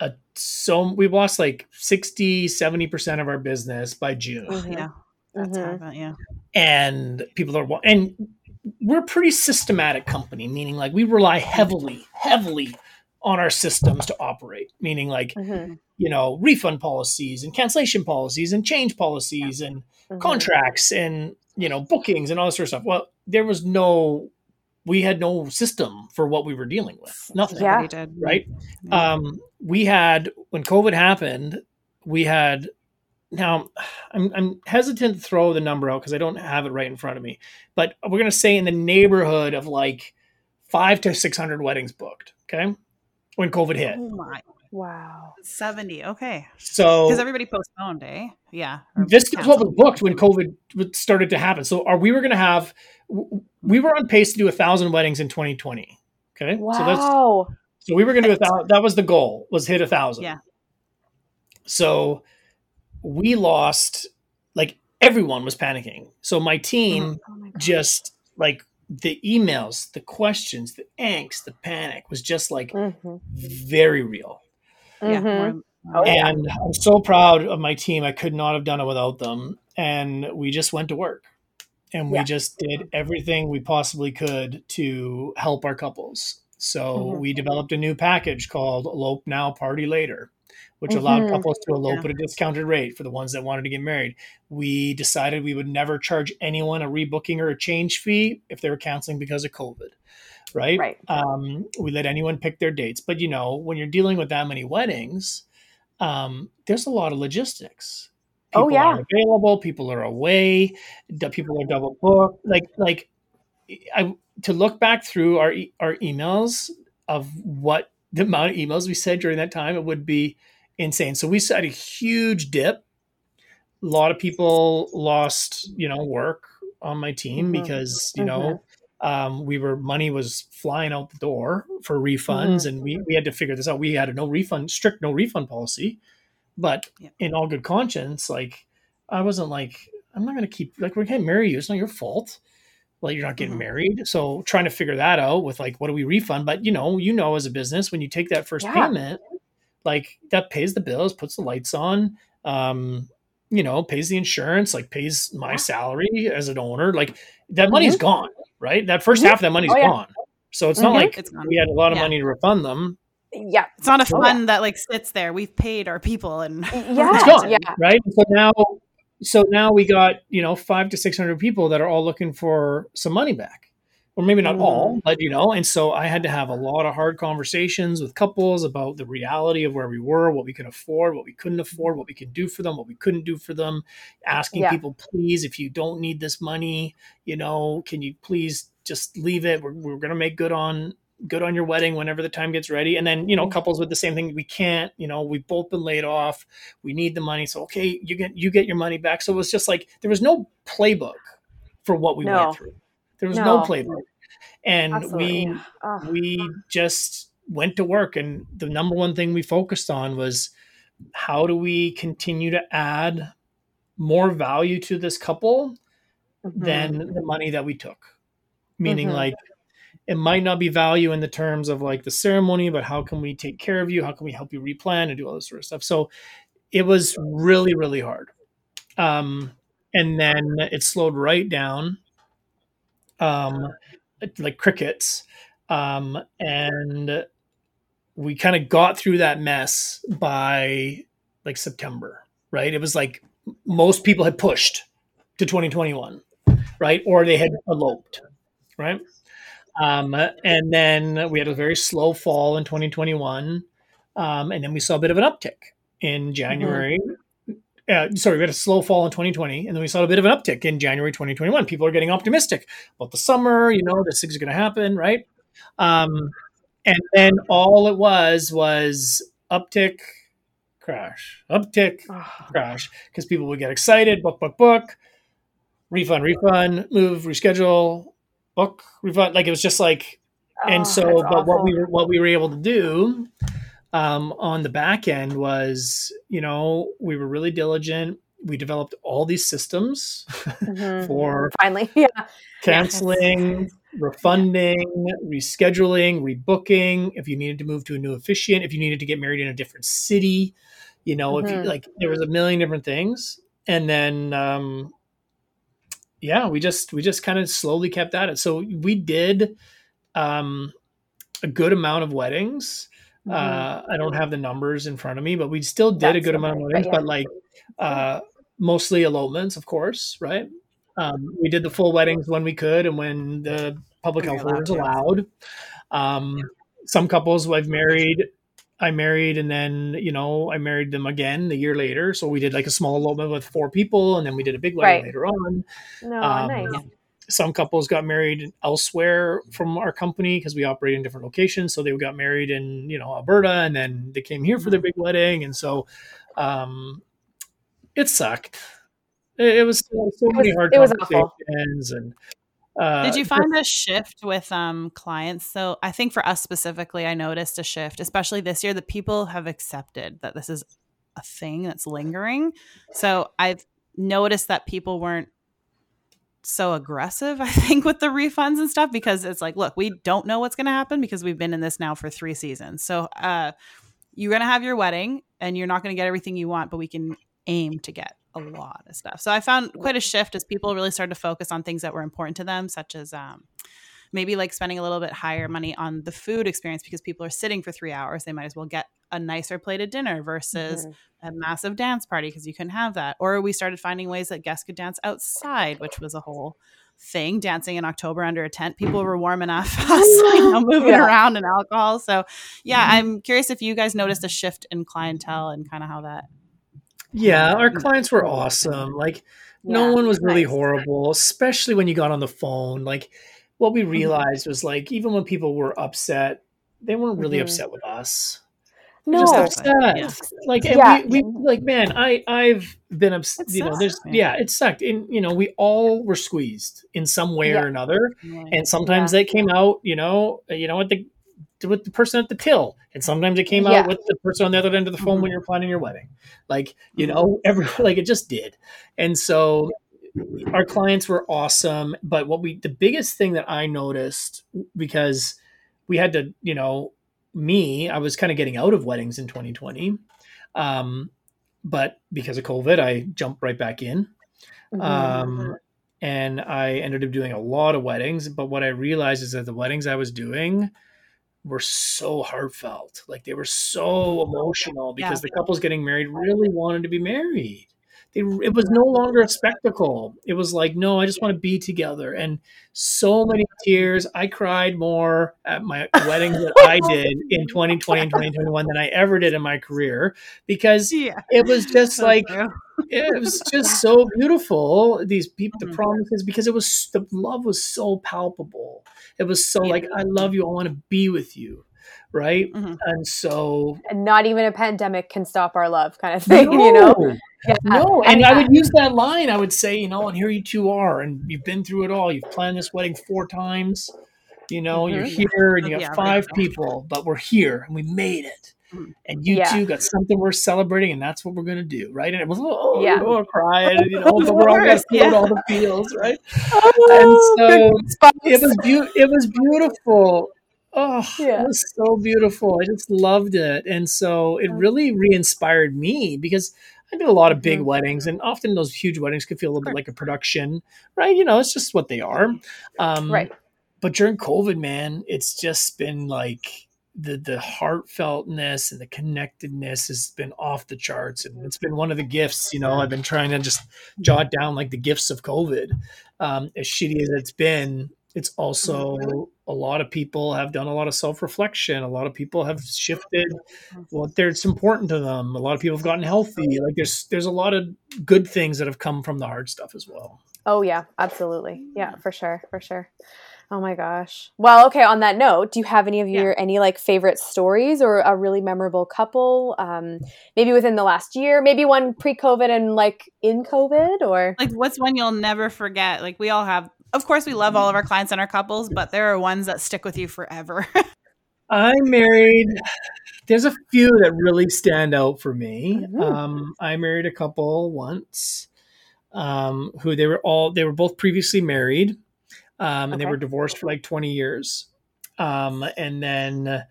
a so we lost like 60, 70% of our business by June. Mhm. Yeah. That's Mhm. hard, but yeah. And people are wa- and we're a pretty systematic company, meaning like we rely heavily, heavily on our systems to operate, meaning like, Mhm. you know, refund policies and cancellation policies and change policies and Mhm. contracts and you know bookings and all this sort of stuff. Well, there was no, we had no system for what we were dealing with. Nothing. Yeah. Right. Um, we had when COVID happened, we had. Now, I'm, I'm hesitant to throw the number out because I don't have it right in front of me, but we're going to say in the neighborhood of like five to six hundred weddings booked. Okay, when COVID hit. oh my. Wow. 70. Okay. So Because everybody postponed, eh? Yeah. or this is what was booked when COVID started to happen. So are we were going to have we were on pace to do a thousand weddings in 2020. Okay, so that's Wow. so we were going to do a thousand. That was the goal was hit a thousand. Yeah. So we lost like everyone was panicking. So my team Oh my just like the emails, the questions, the angst, the panic was just like Mhm. very real. Yeah. Mhm. Oh, yeah. And I'm so proud of my team. I could not have done it without them. And we just went to work and we Yeah. just did everything we possibly could to help our couples. So Mhm. we developed a new package called Elope Now, Party Later, which allowed Mhm. couples to elope Yeah. at a discounted rate for the ones that wanted to get married. We decided we would never charge anyone a rebooking or a change fee if they were canceling because of COVID. Right. Right. Um, we let anyone pick their dates. But, you know, when you're dealing with that many weddings, um, there's a lot of logistics. Oh, People yeah. aren't available. People are away. People are double booked. Like, like, I to look back through our e- our emails of what the amount of emails we sent during that time, it would be insane. So we had a huge dip. A lot of people lost, you know, work on my team Mhm. because you know um, we were money was flying out the door for refunds, and we we had to figure this out. We had a no refund, strict no refund policy, but Yeah. in all good conscience, like I wasn't like I'm not going to keep like we can't marry you. It's not your fault. Like you're not getting Mhm. married. So trying to figure that out with like what do we refund? But you know, you know, as a business, when you take that first Yeah. payment, like that pays the bills, puts the lights on, um, you know, pays the insurance, like pays my Yeah. salary as an owner. Like that money's gone, right? That 1st Mhm. half of that money's Oh, yeah. gone. So it's not Mhm. like It's gone. we had a lot of Yeah. money to refund them. Yeah. It's not a Oh, yeah. fund that like sits there. We've paid our people and Yeah. It's gone, Yeah. right? So now, so now we got you know five to six hundred people that are all looking for some money back, or maybe not all, mm. but you know. And so I had to have a lot of hard conversations with couples about the reality of where we were, what we could afford, what we couldn't afford, what we could do for them, what we couldn't do for them. Asking Yeah. people, please, if you don't need this money, you know, can you please just leave it? We're, we're going to make good on good on your wedding whenever the time gets ready. And then, you know, Mhm. couples with the same thing, we can't, you know, we've both been laid off. We need the money. So, okay, you get, you get your money back. So it was just like, there was no playbook for what we No. went through. There was no, No. playbook. And Absolutely. we, Oh. we just went to work and the number one thing we focused on was how do we continue to add more value to this couple Mhm. than the money that we took meaning Mhm. like it might not be value in the terms of like the ceremony but how can we take care of you? How can we help you replan and do all this sort of stuff? So it was really really hard. Um and then it slowed right down um like crickets um and we kind of got through that mess by like september right? It was like most people had pushed to 2021 right? Or they had eloped right um and then we had a very slow fall in 2021 um and then we saw a bit of an uptick in january uh, sorry, we had a slow fall in 2020, and then we saw a bit of an uptick in January 2021. People are getting optimistic about the summer. You know, this thing's going to happen, right? Um, and then all it was was uptick, crash, uptick, Oh. crash, because people would get excited, book, book, book. refund, refund, move, reschedule, book, refund. Like it was just like, Oh, and so, but what we were what we were able to do um, on the back end was, you know, we were really diligent. We developed all these systems Mhm. for finally, yeah, canceling, refunding, rescheduling, rebooking. If you needed to move to a new officiant, if you needed to get married in a different city, you know, if you Mhm. like, there was a million different things. And then, um, yeah, we just we just kind of slowly kept at it. So we did um, a good amount of weddings. Mhm. Uh, I don't have the numbers in front of me, but we still did a good amount of weddings. yeah. But like uh, mostly elopements, of course, right? Um, we did the full weddings when we could and when the public health orders allowed allowed. Um, some couples I've married, I married and then you know I married them again the year later. So we did like a small elopement with four people, and then we did a big wedding Right. later on. no, Um, nice. Some couples got married elsewhere from our company because we operate in different locations. So they got married in you know Alberta, and then they came here for their big wedding, and so um, it sucked. It, it was so, so It many hard was conversations, and uh, Did you find a shift with um, clients? So I think for us specifically, I noticed a shift, especially this year, that people have accepted that this is a thing that's lingering. So I've noticed that people weren't so aggressive, I think, with the refunds and stuff because it's like, look, we don't know what's going to happen because we've been in this now for three seasons. So uh, you're going to have your wedding and you're not going to get everything you want, but we can aim to get a lot of stuff. So I found quite a shift as people really started to focus on things that were important to them, such as um, maybe like spending a little bit higher money on the food experience because people are sitting for three hours. They might as well get a nicer plated dinner versus Mhm. a massive dance party because you couldn't have that. Or we started finding ways that guests could dance outside, which was a whole thing. Dancing in October under a tent, people were warm enough, us, you know, moving Yeah. around and alcohol. So, yeah, I'm curious if you guys noticed a shift in clientele and kind of how that. Yeah, our clients were awesome. Like no one was really nice. horrible, especially when you got on the phone. Like what Mm-hmm. we realized was like even when people were upset, they weren't really Mhm. upset with us. No, just upset. Yeah. Like Yeah. we, we like man, I I've been upset. You know, there's yeah, it sucked. And you know, we all were squeezed in some way Yeah. or another. And sometimes they came out, you know, you know, with the with the person at the till, and sometimes it came Yeah. out with the person on the other end of the phone Mhm. when you're planning your wedding. Like you Mhm. know, every like it just did. And so our clients were awesome but what we the biggest thing that i noticed because we had to you know me i was kind of getting out of weddings in 2020 um, but because of covid i jumped right back in Mhm. um, and i ended up doing a lot of weddings but what i realized is that the weddings i was doing were so heartfelt like they were so emotional because the couples getting married really wanted to be married they, it was no longer a spectacle. It was like no i just want to be together. And so many tears. I cried more at my weddings that i did in 2020 and 2021 than i ever did in my career because yeah. it was just like it was just so beautiful these people the Mhm. promises because it was the love was so palpable. It was so Yeah. like i love you. I want to be with you right Mhm. and so and not even a pandemic can stop our love, kind of thing. You know, no, yeah. no and I- i would use that line i would say you know and here you two are and you've been through it all you've planned this wedding four times you know you're Mhm. here and you have Yeah, right. five people but we're here and we made it Mhm. and you Yeah. two got something worth celebrating and that's what we're going to do right and it was oh Yeah. oh crying you know but we're all to Yeah. all the feels right Oh, so it was beau- it was beautiful oh Yeah. it was so beautiful. I just loved it. And so it really re-inspired me because i did a lot of big Mhm. weddings and often those huge weddings could feel a little bit like a production right? You know it's just what they are. Um right. but during covid man it's just been like the the heartfeltness and the connectedness has been off the charts and it's been one of the gifts you know i've been trying to just jot down like the gifts of covid um as shitty as it's been It's also a lot of people have done a lot of self reflection. A lot of people have shifted what there's important to them. A lot of people have gotten healthy. Like there's there's a lot of good things that have come from the hard stuff as well. Oh yeah, absolutely. Yeah, for sure, for sure. Oh my gosh. Well, okay. On that note, do you have any of your yeah. any like favorite stories or a really memorable couple? Um, maybe within the last year, maybe one pre-COVID and like in COVID, or like what's one you'll never forget? Like we all have. Of course, we love all of our clients and our couples, but there are ones that stick with you forever. I married. There's a few that really stand out for me. Mm-hmm. Um, I married a couple once, um, who they were all they were both previously married um, and okay. they were divorced for like 20 years. Um, and then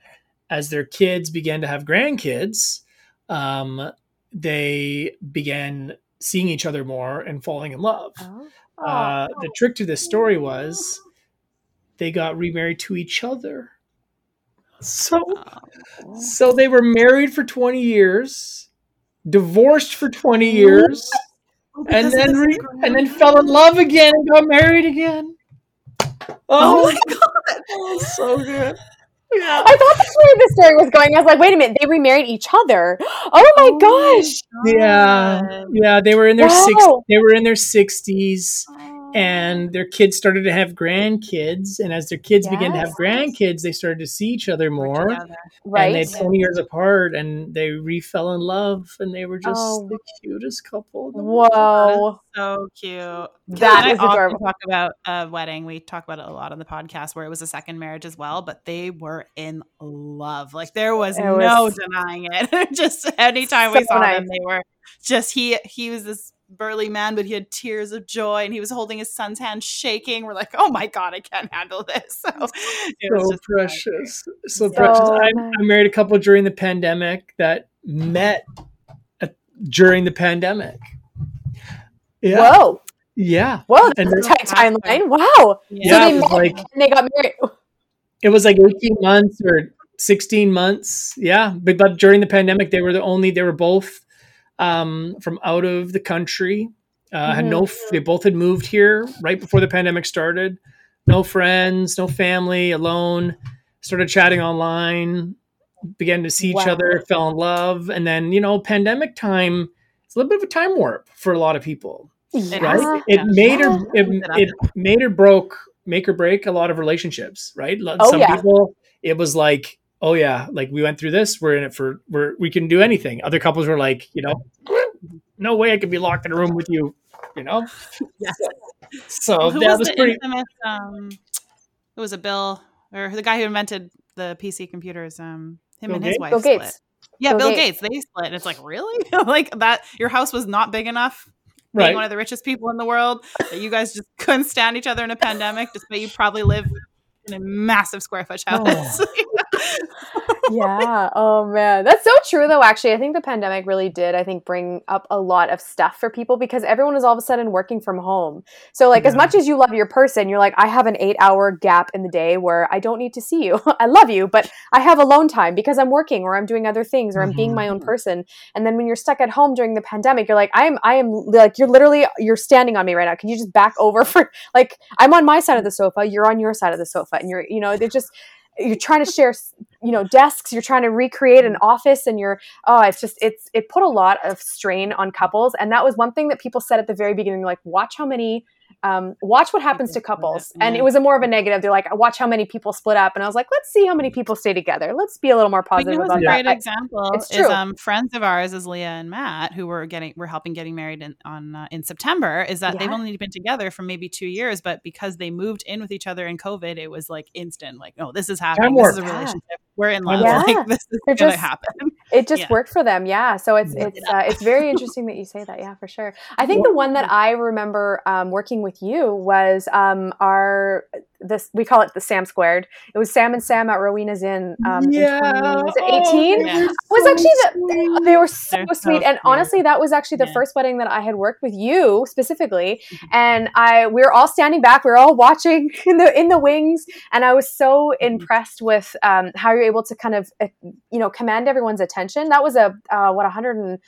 as their kids began to have grandkids, um, they began seeing each other more and falling in love. Oh. Uh, the trick to this story was they got remarried to each other. So, oh. so they were married for 20 years, divorced for 20 years, and then re- and then fell in love again and got married again. Oh, oh my god, so good. Yeah. I thought that's where the story was going. I was like, wait a minute, they remarried each other. Oh my oh gosh. My yeah. Yeah, they were in their wow. six they were in their sixties. And their kids started to have grandkids and as their kids yes. began to have grandkids they started to see each other more right and they're 20 years apart and they refell in love and they were just oh. the cutest couple whoa. So cute. That is adorable. talk about a wedding. We talk about it a lot on the podcast where it was a second marriage as well but they were in love. Like there was it no was denying it. Just anytime so we saw nice. them they were just he he was this burly man, but he had tears of joy and he was holding his son's hand shaking. We're like, oh my God, I can't handle this. So, so precious. So, so, precious. I, I, married a couple during the pandemic that met at, during the pandemic. Yeah. Whoa. Yeah. Whoa, and a tight timeline. Wow. Yeah, so they, met like, and they got married. It was like 18 months or 16 months. Yeah. But, but during the pandemic, they were the only, they were both um, from out of the country. Uh, mm-hmm. Had no, they both had moved here right before the pandemic started. No friends, no family, alone. Started chatting online, began to see wow. each other, fell in love, and then you know, pandemic time. It's a little bit of a time warp for a lot of people. Yeah. Right? It made or it, it made or broke, make or break a lot of relationships. Right? Oh, Some yeah. people, it was like oh yeah, like we went through this. We're in it for we're we can do anything. Other couples were like, you know, no way I could be locked in a room with you. You know. Yes. So Who that was, was pretty. Infamous, um, it was a Bill or the guy who invented the PC computers. Um, him Bill and his Gates? wife Bill split. Gates. Yeah, Bill, Bill Gates. Gates. They split. And it's like really like that. Your house was not big enough. Being right. one of the richest people in the world, that you guys just couldn't stand each other in a pandemic, despite you probably live in a massive square foot house. Oh. yeah. Oh man. That's so true though actually. I think the pandemic really did I think bring up a lot of stuff for people because everyone is all of a sudden working from home. So like yeah. as much as you love your person, you're like I have an 8-hour gap in the day where I don't need to see you. I love you, but I have alone time because I'm working or I'm doing other things or I'm mm-hmm. being my own mm-hmm. person. And then when you're stuck at home during the pandemic, you're like I am I am like you're literally you're standing on me right now. Can you just back over for like I'm on my side of the sofa, you're on your side of the sofa and you're you know, they just you're trying to share you know desks you're trying to recreate an office and you're oh it's just it's it put a lot of strain on couples. And that was one thing that people said at the very beginning like watch how many um, watch what happens to couples. And it was a more of a negative. They're like, watch how many people split up. And I was like, let's see how many people stay together. Let's be a little more positive about a great that. example it's true. is um, friends of ours, is Leah and Matt, who were getting, were helping getting married in, on uh, in September. Is that yeah. they've only been together for maybe two years, but because they moved in with each other in COVID, it was like instant. Like, oh, this is happening. This is a relationship. We're in love. Yeah. Like, this is going to happen. It just yeah. worked for them. Yeah. So it's it's uh, it's very interesting that you say that. Yeah, for sure. I think the one that I remember um, working with you was was um, our this we call it the Sam squared. It was Sam and Sam at Rowena's Inn. Um, yeah, in 20, was it eighteen? Oh, it was actually the, they were so They're sweet, so and honestly, that was actually the yeah. first wedding that I had worked with you specifically. Mm-hmm. And I we were all standing back, we were all watching in the in the wings, and I was so mm-hmm. impressed with um, how you're able to kind of uh, you know command everyone's attention. That was a uh, what 100 and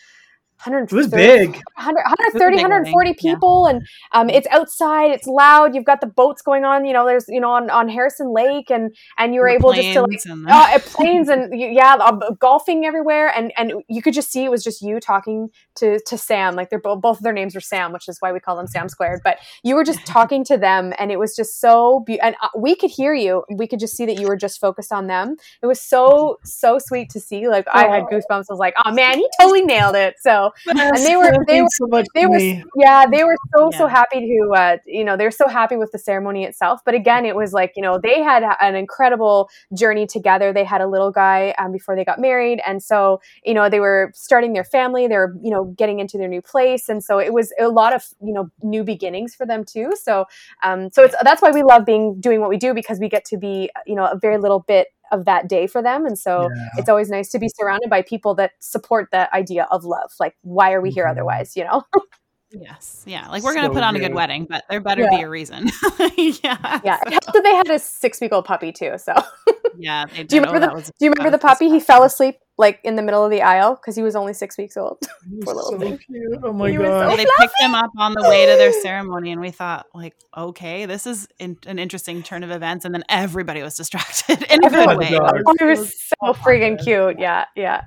130, It was big. 100, 130 big 140 wedding, yeah. people and um, it's outside it's loud you've got the boats going on you know there's you know on, on harrison lake and and you were The able just to like planes and uh, planes and yeah uh, golfing everywhere and and you could just see it was just you talking to to sam like they're both both of their names were sam which is why we call them sam squared but you were just talking to them and it was just so be- and uh, we could hear you we could just see that you were just focused on them it was so so sweet to see like i had goosebumps i was like oh man he totally nailed it so and they were they were so they were me. yeah they were so so happy to uh you know they were so happy with the ceremony itself. But again it was like you know they had an incredible journey together. They had a little guy um, before they got married. And so you know they were starting their family. They were you know getting into their new place. And so it was a lot of you know new beginnings for them too. So um so it's that's why we love being doing what we do because we get to be you know a very little bit of that day for them and so Yeah. it's always nice to be surrounded by people that support the idea of love like why are we here Mhm. otherwise you know Yes. Yeah. Like we're gonna So put on a good. good wedding, but there better Yeah. be a reason. yeah. yeah So- it helped that they had a six week old puppy too so yeah. They Do you did. Oh, remember that was- do you remember the puppy he fell asleep like in the middle of the aisle because he was only six weeks old Poor little so thing. cute. Oh my He god. so So they picked him up on the way to their ceremony, and we thought, like, okay, this is in, an interesting turn of events. And then everybody was distracted in a good Oh way. God. oh, he was so friggin' cute yeah yeah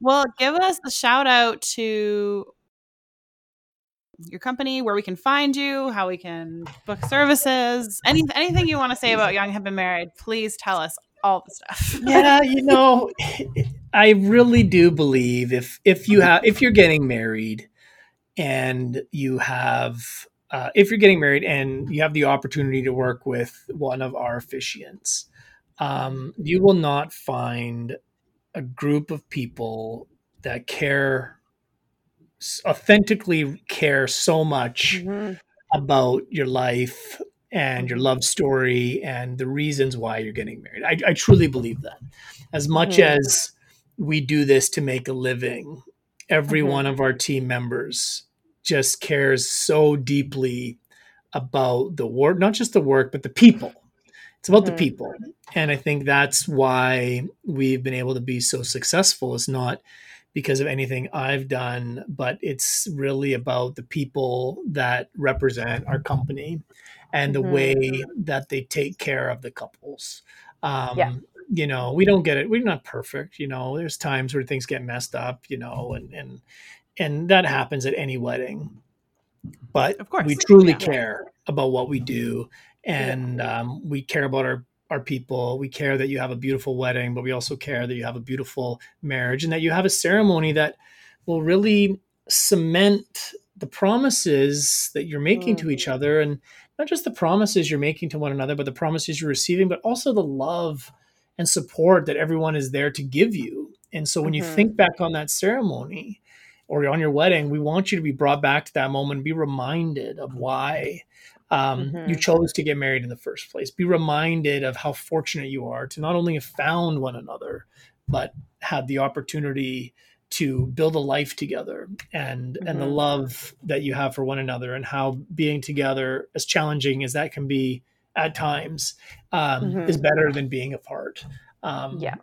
Well, give us a shout out to your company, where we can find you, how we can book services, any anything you want to say about Young Hip and Married. Please tell us all the stuff. yeah, you know, I really do believe if if you have if you're getting married and you have uh, if you're getting married and you have the opportunity to work with one of our officiants, um, you will not find a group of people that care authentically care so much Mhm. about your life and your love story and the reasons why you're getting married. I, I truly believe that. As much Mhm. as we do this to make a living, every Mhm. one of our team members just cares so deeply about the work, not just the work, but the people. It's about the people. And I think that's why we've been able to be so successful. It's not because of anything I've done, but it's really about the people that represent our company and the Mhm. way that they take care of the couples. Um, Yeah. You know, we don't get it. We're not perfect. You know, there's times where things get messed up. You know, and and and that happens at any wedding. But Of course. we truly Yeah. care about what we do, and um, we care about our our people. We care that you have a beautiful wedding, but we also care that you have a beautiful marriage and that you have a ceremony that will really cement the promises that you're making to each other and not just the promises you're making to one another, but the promises you're receiving, but also the love and support that everyone is there to give you. And so when you Mhm. think back on that ceremony or on your wedding, we want you to be brought back to that moment and be reminded of why um, Mhm. you chose to get married in the first place. Be reminded of how fortunate you are to not only have found one another, but had the opportunity to build a life together and and the Mhm. love that you have for one another and how being together as challenging as that can be at times um, Mhm. is better than being apart um, Yeah.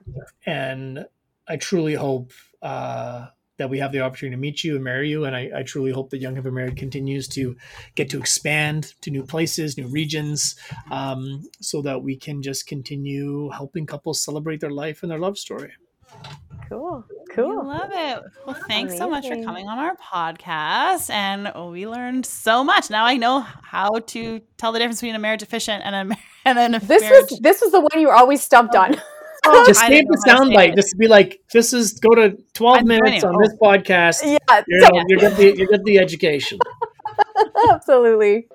and i truly hope uh, that we have the opportunity to meet you and marry you and i, I truly hope that young hip and married continues to get to expand to new places new regions um, so that we can just continue helping couples celebrate their life and their love story cool We cool love it. Well, thanks so much for coming on our podcast. And we learned so much. Now I know how to tell the difference between a marriage officiant and a, ma- and then a this marriage. was this was the one you were always stumped on Oh, just I save didn't the know how soundbite. Just be like, this is go to 12 I'm minutes on Oh. this podcast. yeah You're, you get the you get the education. absolutely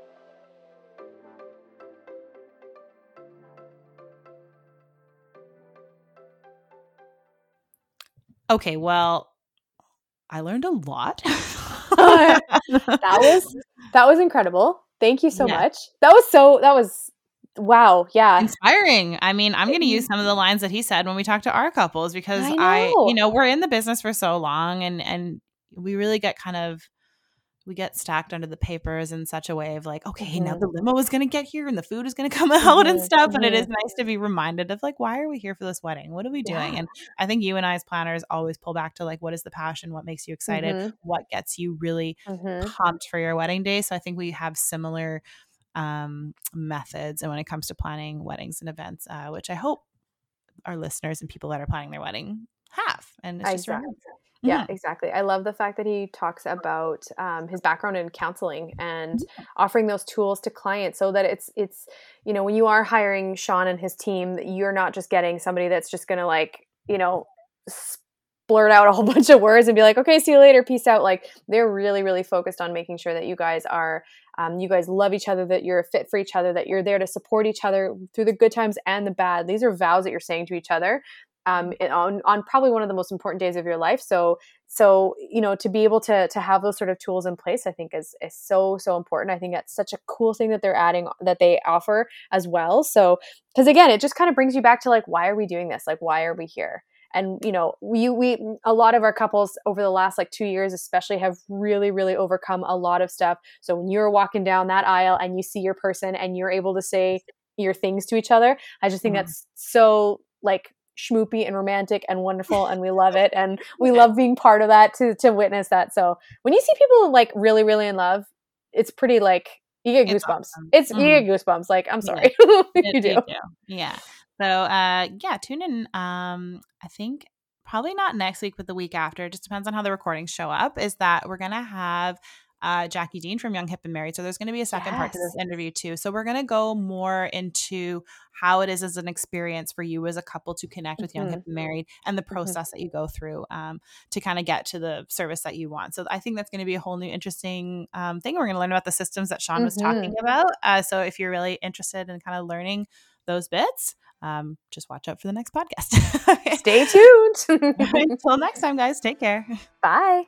Okay, well, I learned a lot. that was that was incredible thank you so Yeah. much that was so that was wow yeah inspiring. I mean, I'm going to use some of the lines that he said when we talk to our couples because I I, you know, we're in the business for so long and and we really get kind of we get stacked under the papers in such a way of like, okay, Mm-hmm. now the limo is going to get here and the food is going to come out and Mhm, stuff. And it is mhm. nice to be reminded of like, why are we here for this wedding? What are we doing? Yeah. And I think you and I as planners always pull back to like, what is the passion? What makes you excited? Mhm. What gets you really pumped for your wedding day? So I think we have similar um, methods and when it comes to planning weddings and events, uh, which I hope our listeners and people that are planning their wedding have. And it's just Exactly. Yeah, Mhm. exactly. I love the fact that he talks about um, his background in counseling and offering those tools to clients, so that it's it's you know when you are hiring Shawn and his team, you're not just getting somebody that's just going to like you know blurt out a whole bunch of words and be like, okay, see you later, peace out. Like they're really really focused on making sure that you guys are um, you guys love each other, that you're a fit for each other, that you're there to support each other through the good times and the bad. These are vows that you're saying to each other um, on on probably one of the most important days of your life. So so you know to be able to to have those sort of tools in place, I think is is so so important. I think that's such a cool thing that they're adding that they offer as well. So because again, it just kind of brings you back to like why are we doing this? Like why are we here? And you know, we we a lot of our couples over the last like two years, especially, have really really overcome a lot of stuff. So when you're walking down that aisle and you see your person and you're able to say your things to each other, I just think Mhm. that's so like schmoopy and romantic and wonderful and we love it and we love being part of that to to witness that so when you see people like really really in love it's pretty like you get It's goosebumps awesome. it's you Mhm. get goosebumps like i'm sorry It- you do Yeah. So uh yeah, tune in um I think probably not next week but the week after. It just depends on how the recordings show up. Is that we're gonna have uh, Jackie Dean from Young Hip and Married. So there's going to be a second part to this interview too. So we're going to go more into how it is as an experience for you as a couple to connect with Young Mhm. Hip and Married and the process that you go through um, to kind of get to the service that you want. So I think that's going to be a whole new interesting um, thing. We're going to learn about the systems that Shawn was talking about. Uh, so if you're really interested in kind of learning those bits, um, just watch out for the next podcast. Stay tuned Until next time, guys, take care. bye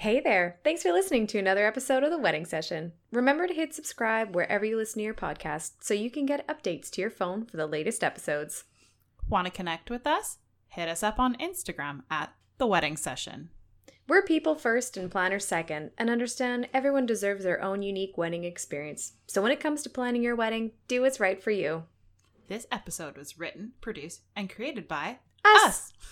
Hey there! Thanks for listening to another episode of The Wedding Session. Remember to hit subscribe wherever you listen to your podcast so you can get updates to your phone for the latest episodes. Want to connect with us? Hit us up on Instagram at the wedding session. We're people first and planners second, and understand everyone deserves their own unique wedding experience. So when it comes to planning your wedding, do what's right for you. This episode was written, produced, and created by Us! us.